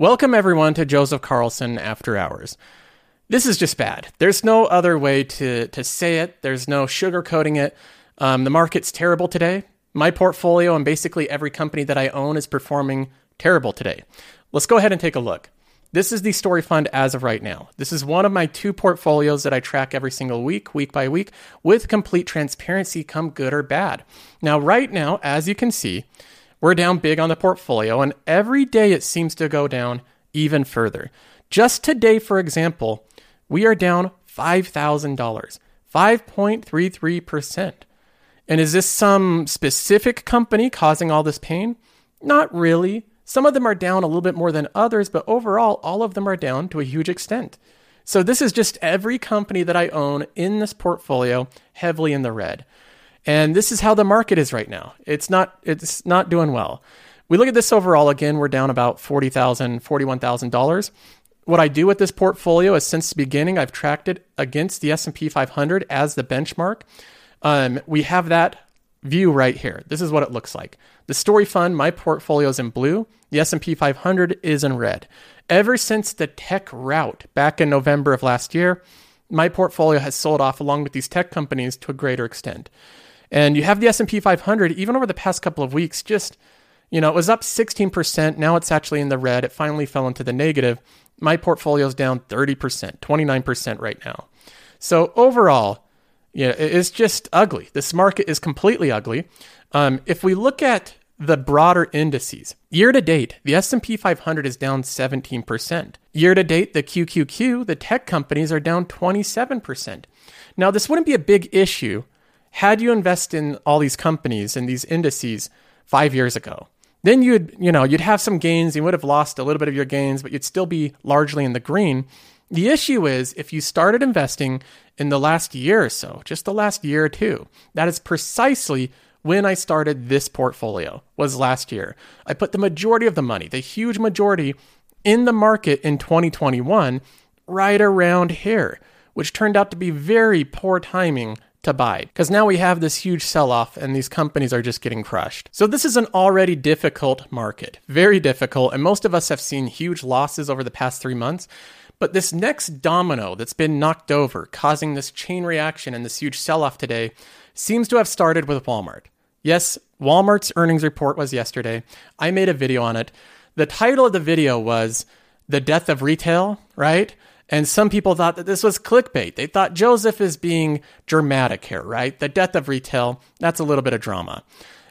Welcome, everyone, to Joseph Carlson After Hours. This is just bad. There's no other way to, to say it, there's no sugarcoating it. Um, the market's terrible today. My portfolio and basically every company that I own is performing terrible today. Let's go ahead and take a look. This is the story fund as of right now. This is one of my two portfolios that I track every single week, week by week, with complete transparency, come good or bad. Now, right now, as you can see, we're down big on the portfolio, and every day it seems to go down even further. Just today, for example, we are down $5,000, 5.33%. And is this some specific company causing all this pain? Not really. Some of them are down a little bit more than others, but overall, all of them are down to a huge extent. So, this is just every company that I own in this portfolio heavily in the red. And this is how the market is right now. It's not it's not doing well. We look at this overall again, we're down about $40,000, $41,000. What I do with this portfolio is since the beginning I've tracked it against the S&P 500 as the benchmark. Um, we have that view right here. This is what it looks like. The story fund, my portfolio is in blue. The S&P 500 is in red. Ever since the tech rout back in November of last year, my portfolio has sold off along with these tech companies to a greater extent. And you have the S&P 500 even over the past couple of weeks just you know, it was up 16%, now it's actually in the red. It finally fell into the negative. My portfolio is down 30%, 29% right now. So overall, yeah, it's just ugly. This market is completely ugly. Um, if we look at the broader indices, year to date, the S&P 500 is down 17%. Year to date, the QQQ, the tech companies are down 27%. Now, this wouldn't be a big issue had you invest in all these companies and these indices five years ago, then you'd, you know, you'd have some gains. You would have lost a little bit of your gains, but you'd still be largely in the green. The issue is if you started investing in the last year or so, just the last year or two, that is precisely when I started this portfolio was last year. I put the majority of the money, the huge majority in the market in 2021 right around here, which turned out to be very poor timing to buy because now we have this huge sell off and these companies are just getting crushed. So, this is an already difficult market, very difficult, and most of us have seen huge losses over the past three months. But this next domino that's been knocked over, causing this chain reaction and this huge sell off today, seems to have started with Walmart. Yes, Walmart's earnings report was yesterday. I made a video on it. The title of the video was The Death of Retail, right? And some people thought that this was clickbait. They thought Joseph is being dramatic here, right? The death of retail, that's a little bit of drama.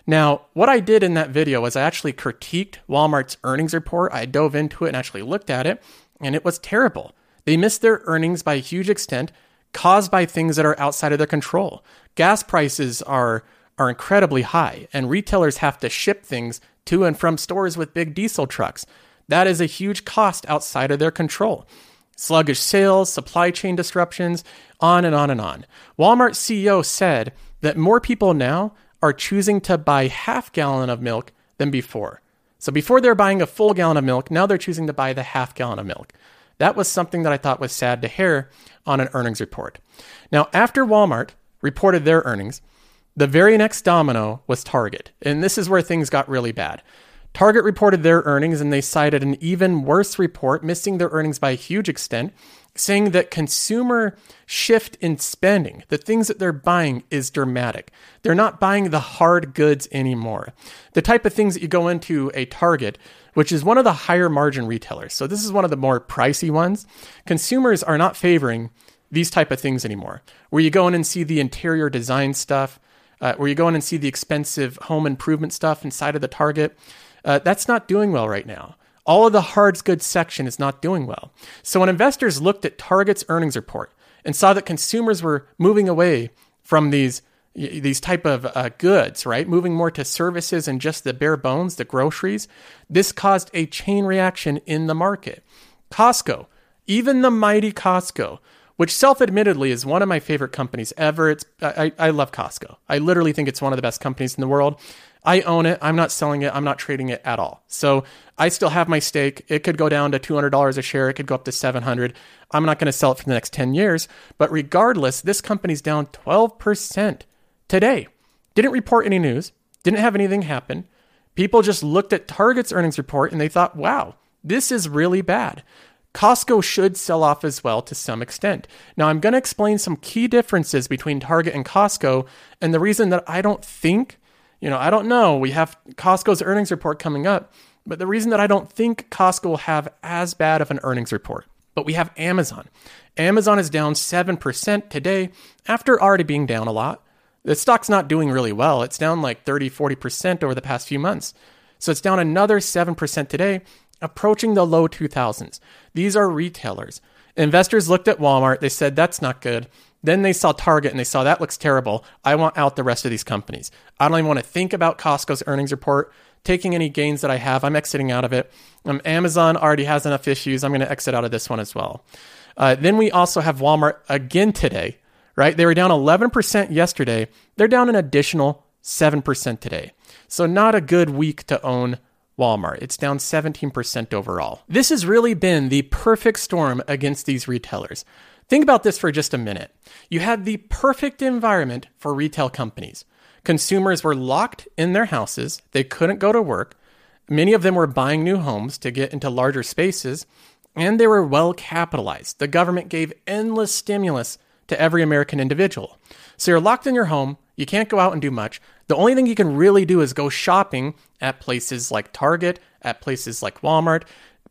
Now, what I did in that video was I actually critiqued Walmart's earnings report. I dove into it and actually looked at it, and it was terrible. They missed their earnings by a huge extent, caused by things that are outside of their control. Gas prices are are incredibly high, and retailers have to ship things to and from stores with big diesel trucks. That is a huge cost outside of their control sluggish sales, supply chain disruptions, on and on and on. Walmart CEO said that more people now are choosing to buy half gallon of milk than before. So before they're buying a full gallon of milk, now they're choosing to buy the half gallon of milk. That was something that I thought was sad to hear on an earnings report. Now, after Walmart reported their earnings, the very next domino was Target. And this is where things got really bad. Target reported their earnings and they cited an even worse report, missing their earnings by a huge extent, saying that consumer shift in spending, the things that they're buying, is dramatic. They're not buying the hard goods anymore. The type of things that you go into a Target, which is one of the higher margin retailers. So this is one of the more pricey ones. Consumers are not favoring these type of things anymore. Where you go in and see the interior design stuff, uh, where you go in and see the expensive home improvement stuff inside of the Target uh, that's not doing well right now. All of the hard goods section is not doing well. So when investors looked at Target's earnings report and saw that consumers were moving away from these these type of uh, goods, right, moving more to services and just the bare bones, the groceries, this caused a chain reaction in the market. Costco, even the mighty Costco, which self-admittedly is one of my favorite companies ever. It's I, I love Costco. I literally think it's one of the best companies in the world. I own it. I'm not selling it. I'm not trading it at all. So I still have my stake. It could go down to $200 a share. It could go up to 700. I'm not going to sell it for the next 10 years. But regardless, this company's down 12% today. Didn't report any news. Didn't have anything happen. People just looked at Target's earnings report and they thought, wow, This is really bad. Costco should sell off as well to some extent. Now, I'm going to explain some key differences between Target and Costco, and the reason that I don't think, you know, I don't know, we have Costco's earnings report coming up, but the reason that I don't think Costco will have as bad of an earnings report. But we have Amazon. Amazon is down 7% today after already being down a lot. The stock's not doing really well. It's down like 30, 40% over the past few months. So it's down another 7% today approaching the low 2000s. These are retailers. Investors looked at Walmart, they said, that's not good. Then they saw Target and they saw that looks terrible. I want out the rest of these companies. I don't even want to think about Costco's earnings report, taking any gains that I have. I'm exiting out of it. Um, Amazon already has enough issues. I'm going to exit out of this one as well. Uh, then we also have Walmart again today, right? They were down 11% yesterday. They're down an additional 7% today. So, not a good week to own Walmart. It's down 17% overall. This has really been the perfect storm against these retailers. Think about this for just a minute. You had the perfect environment for retail companies. Consumers were locked in their houses, they couldn't go to work. Many of them were buying new homes to get into larger spaces, and they were well capitalized. The government gave endless stimulus to every American individual. So you're locked in your home, you can't go out and do much. The only thing you can really do is go shopping at places like Target, at places like Walmart,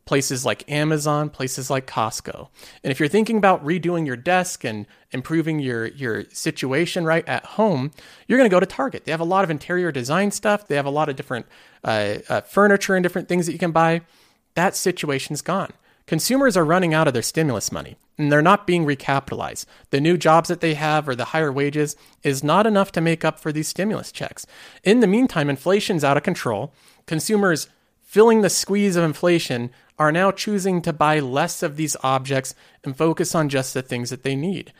places like Amazon, places like Costco. And if you're thinking about redoing your desk and improving your your situation right at home, you're going to go to Target. They have a lot of interior design stuff. They have a lot of different uh, uh, furniture and different things that you can buy. That situation's gone. Consumers are running out of their stimulus money and they're not being recapitalized. The new jobs that they have or the higher wages is not enough to make up for these stimulus checks. In the meantime, inflation's out of control. Consumers feeling the squeeze of inflation are now choosing to buy less of these objects and focus on just the things that they need.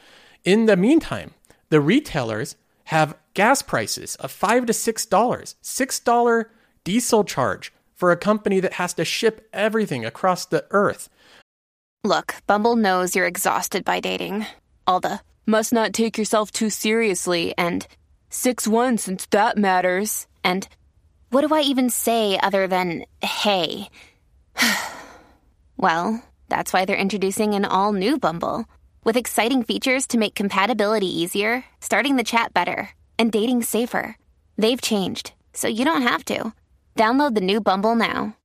In the meantime, the retailers have gas prices of 5 to $6, $6 diesel charge for a company that has to ship everything across the earth. Look, Bumble knows you're exhausted by dating. All the must not take yourself too seriously and 6 1 since that matters. And what do I even say other than hey? well, that's why they're introducing an all new Bumble with exciting features to make compatibility easier, starting the chat better, and dating safer. They've changed, so you don't have to. Download the new Bumble now.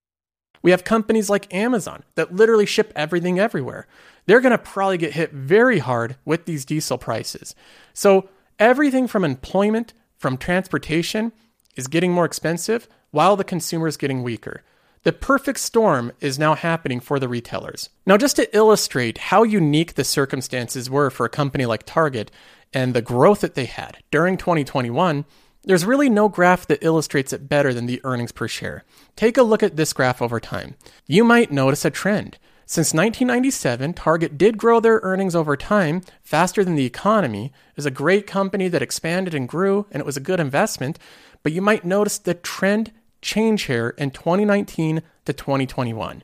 We have companies like Amazon that literally ship everything everywhere. They're going to probably get hit very hard with these diesel prices. So, everything from employment, from transportation, is getting more expensive while the consumer is getting weaker. The perfect storm is now happening for the retailers. Now, just to illustrate how unique the circumstances were for a company like Target and the growth that they had during 2021, there's really no graph that illustrates it better than the earnings per share. Take a look at this graph over time. You might notice a trend. Since 1997, Target did grow their earnings over time faster than the economy. It was a great company that expanded and grew, and it was a good investment. But you might notice the trend change here in 2019 to 2021.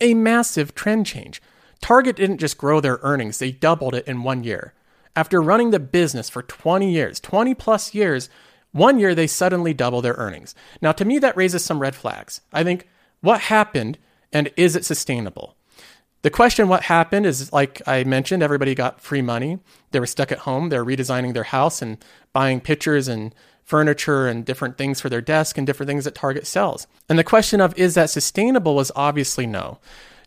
A massive trend change. Target didn't just grow their earnings, they doubled it in one year. After running the business for 20 years, 20 plus years, one year, they suddenly double their earnings. Now, to me, that raises some red flags. I think, what happened and is it sustainable? The question, what happened, is like I mentioned, everybody got free money. They were stuck at home. They're redesigning their house and buying pictures and furniture and different things for their desk and different things that Target sells. And the question of is that sustainable was obviously no.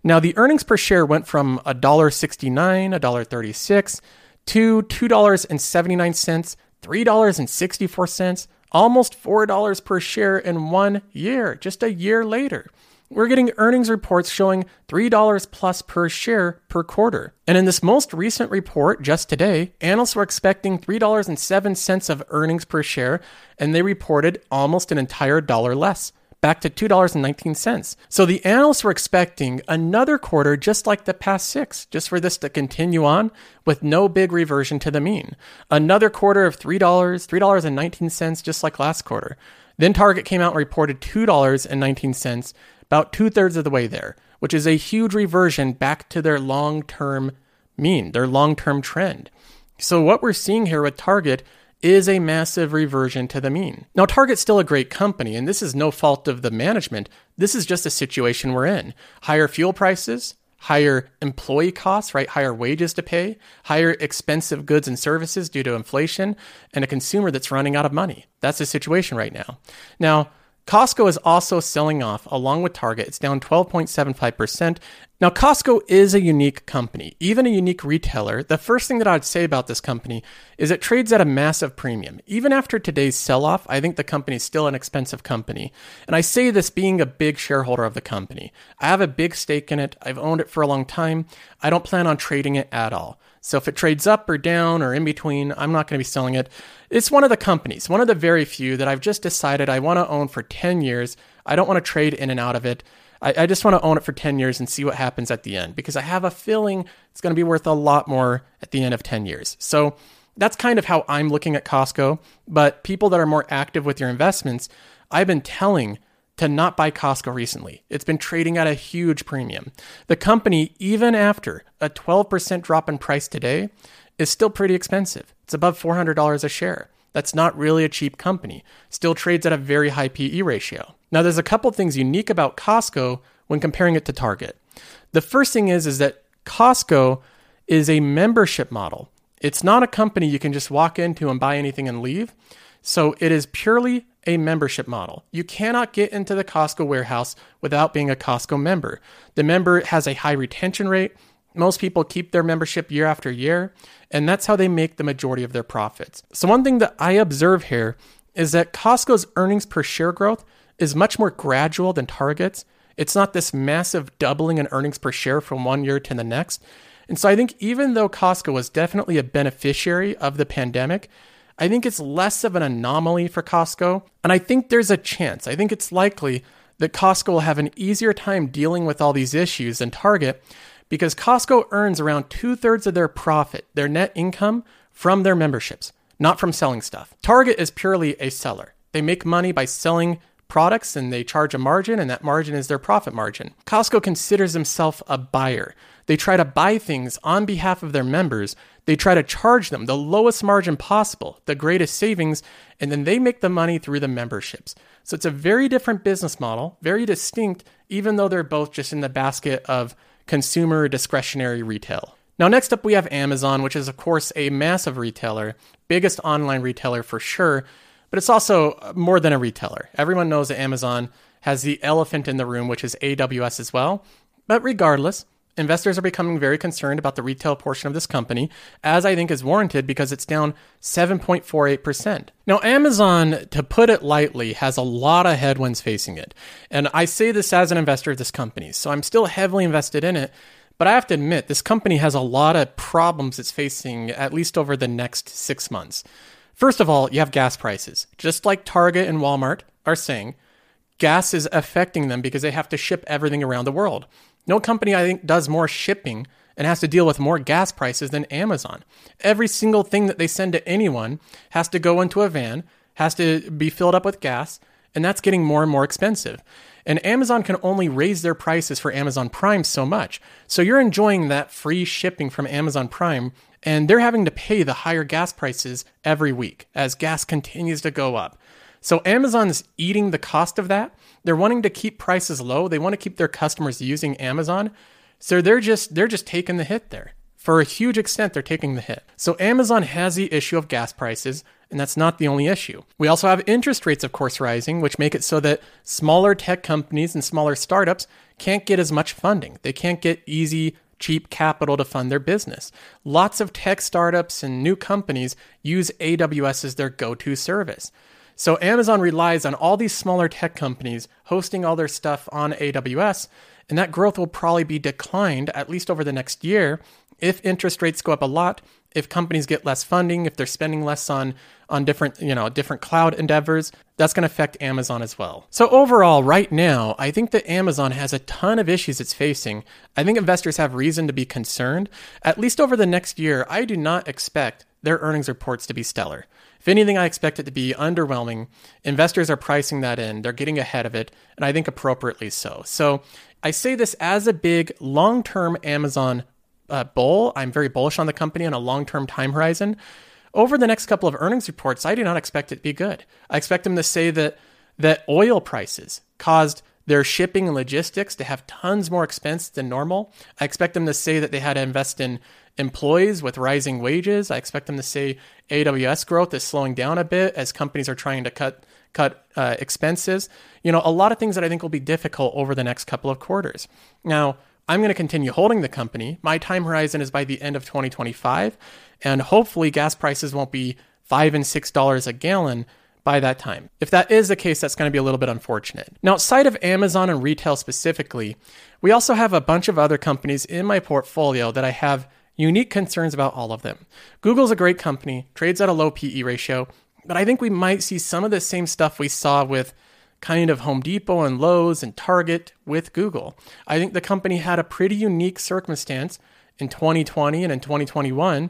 Now, the earnings per share went from $1.69, $1.36 to $2.79 $3.64, almost $4 per share in one year, just a year later. We're getting earnings reports showing $3 plus per share per quarter. And in this most recent report, just today, analysts were expecting $3.07 of earnings per share, and they reported almost an entire dollar less back to $2.19. So the analysts were expecting another quarter just like the past six, just for this to continue on with no big reversion to the mean. Another quarter of $3, $3.19, just like last quarter. Then Target came out and reported $2.19, about two thirds of the way there, which is a huge reversion back to their long term mean, their long term trend. So what we're seeing here with Target is a massive reversion to the mean. Now, Target's still a great company, and this is no fault of the management. This is just a situation we're in. Higher fuel prices, higher employee costs, right? Higher wages to pay, higher expensive goods and services due to inflation, and a consumer that's running out of money. That's the situation right now. Now, Costco is also selling off along with Target. It's down 12.75%. Now, Costco is a unique company, even a unique retailer. The first thing that I'd say about this company is it trades at a massive premium. Even after today's sell off, I think the company is still an expensive company. And I say this being a big shareholder of the company. I have a big stake in it, I've owned it for a long time. I don't plan on trading it at all. So if it trades up or down or in between, I'm not going to be selling it. It's one of the companies, one of the very few that I've just decided I want to own for 10 years. I don't want to trade in and out of it. I, I just want to own it for 10 years and see what happens at the end because I have a feeling it's going to be worth a lot more at the end of 10 years. So that's kind of how I'm looking at Costco. But people that are more active with your investments, I've been telling to not buy Costco recently. It's been trading at a huge premium. The company, even after a 12% drop in price today, is still pretty expensive. It's above $400 a share. That's not really a cheap company. Still trades at a very high PE ratio. Now, there's a couple things unique about Costco when comparing it to Target. The first thing is, is that Costco is a membership model. It's not a company you can just walk into and buy anything and leave. So it is purely a membership model. You cannot get into the Costco warehouse without being a Costco member. The member has a high retention rate. Most people keep their membership year after year, and that's how they make the majority of their profits. So, one thing that I observe here is that Costco's earnings per share growth is much more gradual than Target's. It's not this massive doubling in earnings per share from one year to the next. And so I think even though Costco was definitely a beneficiary of the pandemic, I think it's less of an anomaly for Costco. And I think there's a chance, I think it's likely that Costco will have an easier time dealing with all these issues than Target because Costco earns around two thirds of their profit, their net income, from their memberships, not from selling stuff. Target is purely a seller. They make money by selling products and they charge a margin, and that margin is their profit margin. Costco considers himself a buyer. They try to buy things on behalf of their members. They try to charge them the lowest margin possible, the greatest savings, and then they make the money through the memberships. So it's a very different business model, very distinct, even though they're both just in the basket of consumer discretionary retail. Now, next up, we have Amazon, which is, of course, a massive retailer, biggest online retailer for sure, but it's also more than a retailer. Everyone knows that Amazon has the elephant in the room, which is AWS as well. But regardless, investors are becoming very concerned about the retail portion of this company, as I think is warranted because it's down 7.48%. Now, Amazon, to put it lightly, has a lot of headwinds facing it. And I say this as an investor of this company, so I'm still heavily invested in it. But I have to admit, this company has a lot of problems it's facing, at least over the next six months. First of all, you have gas prices. Just like Target and Walmart are saying, gas is affecting them because they have to ship everything around the world. No company, I think, does more shipping and has to deal with more gas prices than Amazon. Every single thing that they send to anyone has to go into a van, has to be filled up with gas, and that's getting more and more expensive. And Amazon can only raise their prices for Amazon Prime so much. So you're enjoying that free shipping from Amazon Prime, and they're having to pay the higher gas prices every week as gas continues to go up. So Amazon's eating the cost of that. They're wanting to keep prices low. They want to keep their customers using Amazon. So they're just they're just taking the hit there. For a huge extent, they're taking the hit. So Amazon has the issue of gas prices, and that's not the only issue. We also have interest rates, of course, rising, which make it so that smaller tech companies and smaller startups can't get as much funding. They can't get easy, cheap capital to fund their business. Lots of tech startups and new companies use AWS as their go to service. So Amazon relies on all these smaller tech companies hosting all their stuff on AWS, and that growth will probably be declined at least over the next year if interest rates go up a lot, if companies get less funding, if they're spending less on on different, you know, different cloud endeavors, that's going to affect Amazon as well. So overall, right now, I think that Amazon has a ton of issues it's facing. I think investors have reason to be concerned. At least over the next year, I do not expect their earnings reports to be stellar. If anything, I expect it to be underwhelming. Investors are pricing that in, they're getting ahead of it, and I think appropriately so. So I say this as a big long term Amazon uh, bull. I'm very bullish on the company on a long term time horizon. over the next couple of earnings reports, I do not expect it to be good. I expect them to say that that oil prices caused their shipping and logistics to have tons more expense than normal. I expect them to say that they had to invest in employees with rising wages. I expect them to say AWS growth is slowing down a bit as companies are trying to cut cut uh, expenses. You know, a lot of things that I think will be difficult over the next couple of quarters. Now, I'm going to continue holding the company. My time horizon is by the end of 2025, and hopefully gas prices won't be five and six dollars a gallon by that time. If that is the case, that's going to be a little bit unfortunate. Now, outside of Amazon and retail specifically, we also have a bunch of other companies in my portfolio that I have unique concerns about all of them. Google's a great company, trades at a low PE ratio, but I think we might see some of the same stuff we saw with kind of Home Depot and Lowe's and Target with Google. I think the company had a pretty unique circumstance in 2020 and in 2021.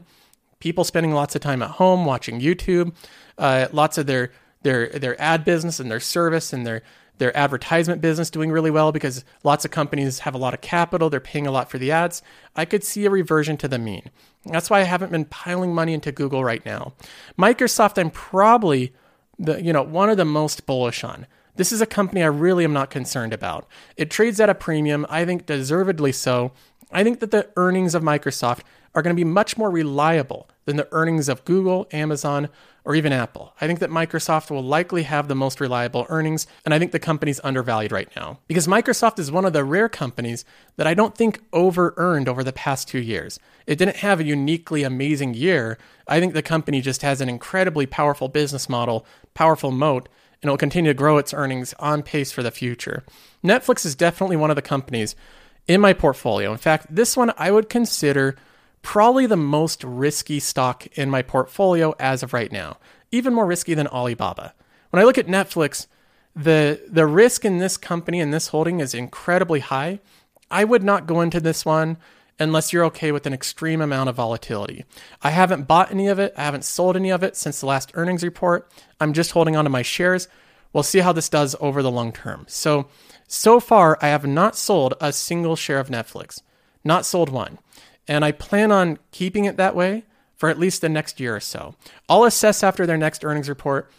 People spending lots of time at home watching YouTube, uh, lots of their their their ad business and their service and their their advertisement business doing really well because lots of companies have a lot of capital, they're paying a lot for the ads. I could see a reversion to the mean. That's why I haven't been piling money into Google right now. Microsoft, I'm probably the you know one of the most bullish on. This is a company I really am not concerned about. It trades at a premium, I think deservedly so. I think that the earnings of Microsoft are going to be much more reliable than the earnings of Google, Amazon, or even Apple. I think that Microsoft will likely have the most reliable earnings, and I think the company's undervalued right now. Because Microsoft is one of the rare companies that I don't think over earned over the past two years. It didn't have a uniquely amazing year. I think the company just has an incredibly powerful business model, powerful moat, and it will continue to grow its earnings on pace for the future. Netflix is definitely one of the companies in my portfolio. In fact, this one I would consider probably the most risky stock in my portfolio as of right now, even more risky than Alibaba. When I look at Netflix, the the risk in this company and this holding is incredibly high. I would not go into this one unless you're okay with an extreme amount of volatility. I haven't bought any of it, I haven't sold any of it since the last earnings report. I'm just holding on to my shares. We'll see how this does over the long term. So, so far, I have not sold a single share of Netflix, not sold one. And I plan on keeping it that way for at least the next year or so. I'll assess after their next earnings report.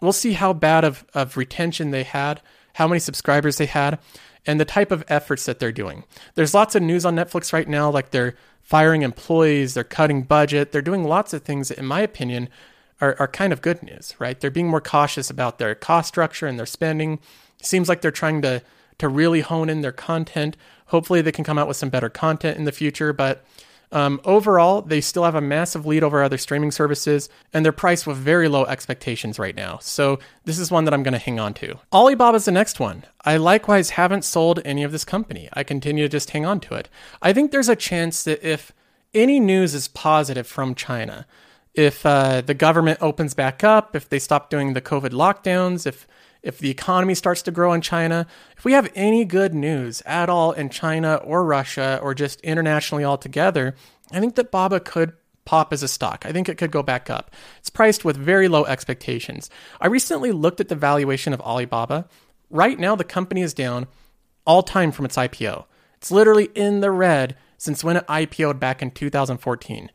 We'll see how bad of, of retention they had, how many subscribers they had, and the type of efforts that they're doing. There's lots of news on Netflix right now, like they're firing employees, they're cutting budget, they're doing lots of things that, in my opinion, are, are kind of good news, right? They're being more cautious about their cost structure and their spending. Seems like they're trying to to really hone in their content Hopefully, they can come out with some better content in the future. But um, overall, they still have a massive lead over other streaming services, and they're priced with very low expectations right now. So this is one that I'm going to hang on to. Alibaba's the next one. I likewise haven't sold any of this company. I continue to just hang on to it. I think there's a chance that if any news is positive from China, if uh, the government opens back up, if they stop doing the COVID lockdowns, if if the economy starts to grow in China, if we have any good news at all in China or Russia or just internationally altogether, I think that BABA could pop as a stock. I think it could go back up. It's priced with very low expectations. I recently looked at the valuation of Alibaba. Right now, the company is down all time from its IPO. It's literally in the red since when it IPO'd back in 2014.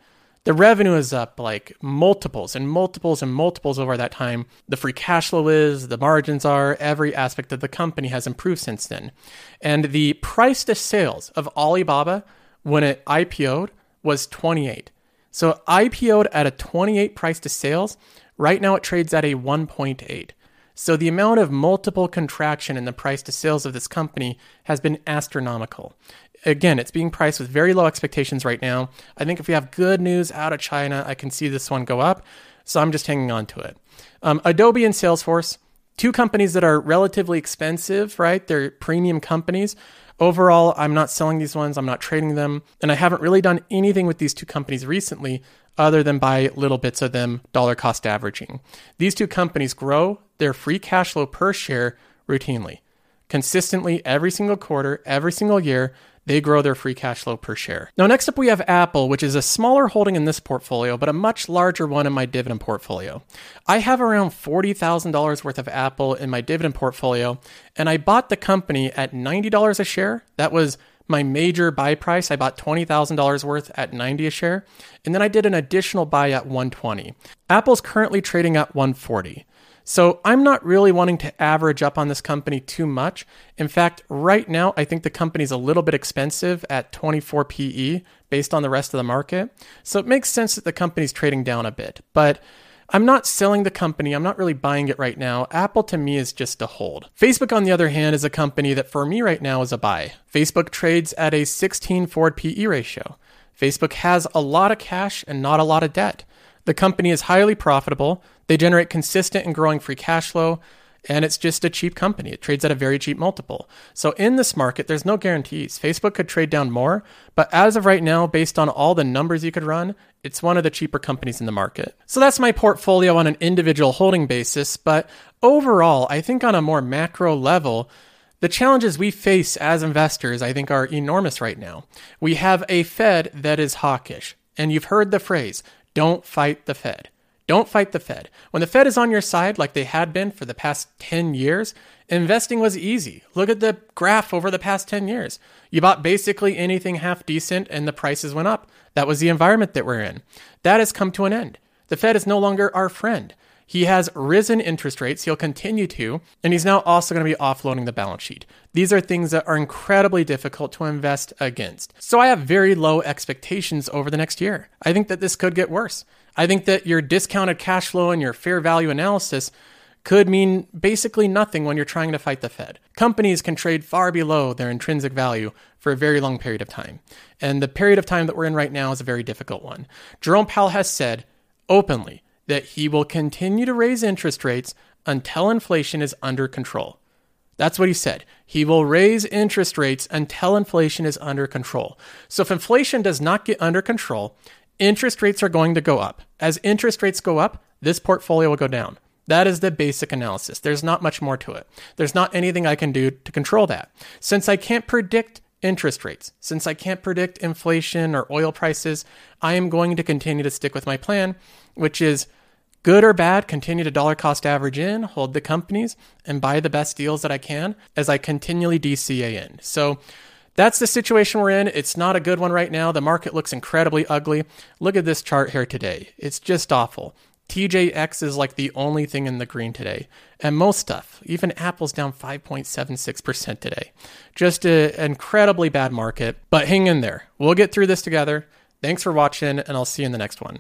The revenue is up like multiples and multiples and multiples over that time. The free cash flow is, the margins are, every aspect of the company has improved since then. And the price to sales of Alibaba when it IPO'd was 28. So IPO'd at a 28 price to sales. Right now it trades at a 1.8. So the amount of multiple contraction in the price to sales of this company has been astronomical again, it's being priced with very low expectations right now. I think if we have good news out of China, I can see this one go up. So I'm just hanging on to it. Um, Adobe and Salesforce, two companies that are relatively expensive, right? They're premium companies. Overall, I'm not selling these ones, I'm not trading them, and I haven't really done anything with these two companies recently other than buy little bits of them dollar cost averaging. These two companies grow their free cash flow per share routinely, consistently every single quarter, every single year they grow their free cash flow per share. Now, next up, we have Apple, which is a smaller holding in this portfolio, but a much larger one in my dividend portfolio. I have around $40,000 worth of Apple in my dividend portfolio, and I bought the company at $90 a share. That was my major buy price, I bought $20,000 worth at 90 a share, and then I did an additional buy at 120. Apple's currently trading at 140. So I'm not really wanting to average up on this company too much. In fact, right now, I think the company's a little bit expensive at 24 PE based on the rest of the market. So it makes sense that the company's trading down a bit. But I'm not selling the company. I'm not really buying it right now. Apple to me is just a hold. Facebook, on the other hand, is a company that for me right now is a buy. Facebook trades at a 16 forward PE ratio. Facebook has a lot of cash and not a lot of debt. The company is highly profitable. They generate consistent and growing free cash flow and it's just a cheap company. It trades at a very cheap multiple. So in this market, there's no guarantees. Facebook could trade down more, but as of right now, based on all the numbers you could run, it's one of the cheaper companies in the market. So that's my portfolio on an individual holding basis, but overall, I think on a more macro level, the challenges we face as investors, I think, are enormous right now. We have a Fed that is hawkish, and you've heard the phrase, don't fight the Fed. Don't fight the Fed. When the Fed is on your side, like they had been for the past 10 years, investing was easy. Look at the graph over the past 10 years. You bought basically anything half decent and the prices went up. That was the environment that we're in. That has come to an end. The Fed is no longer our friend. He has risen interest rates, he'll continue to, and he's now also going to be offloading the balance sheet. These are things that are incredibly difficult to invest against. So I have very low expectations over the next year. I think that this could get worse. I think that your discounted cash flow and your fair value analysis could mean basically nothing when you're trying to fight the Fed. Companies can trade far below their intrinsic value for a very long period of time. And the period of time that we're in right now is a very difficult one. Jerome Powell has said openly that he will continue to raise interest rates until inflation is under control. That's what he said. He will raise interest rates until inflation is under control. So if inflation does not get under control, interest rates are going to go up. As interest rates go up, this portfolio will go down. That is the basic analysis. There's not much more to it. There's not anything I can do to control that. Since I can't predict interest rates, since I can't predict inflation or oil prices, I am going to continue to stick with my plan, which is good or bad, continue to dollar cost average in, hold the companies, and buy the best deals that I can as I continually DCA in. So that's the situation we're in. It's not a good one right now. The market looks incredibly ugly. Look at this chart here today. It's just awful. TJX is like the only thing in the green today. And most stuff, even Apple's down 5.76% today. Just an incredibly bad market, but hang in there. We'll get through this together. Thanks for watching, and I'll see you in the next one.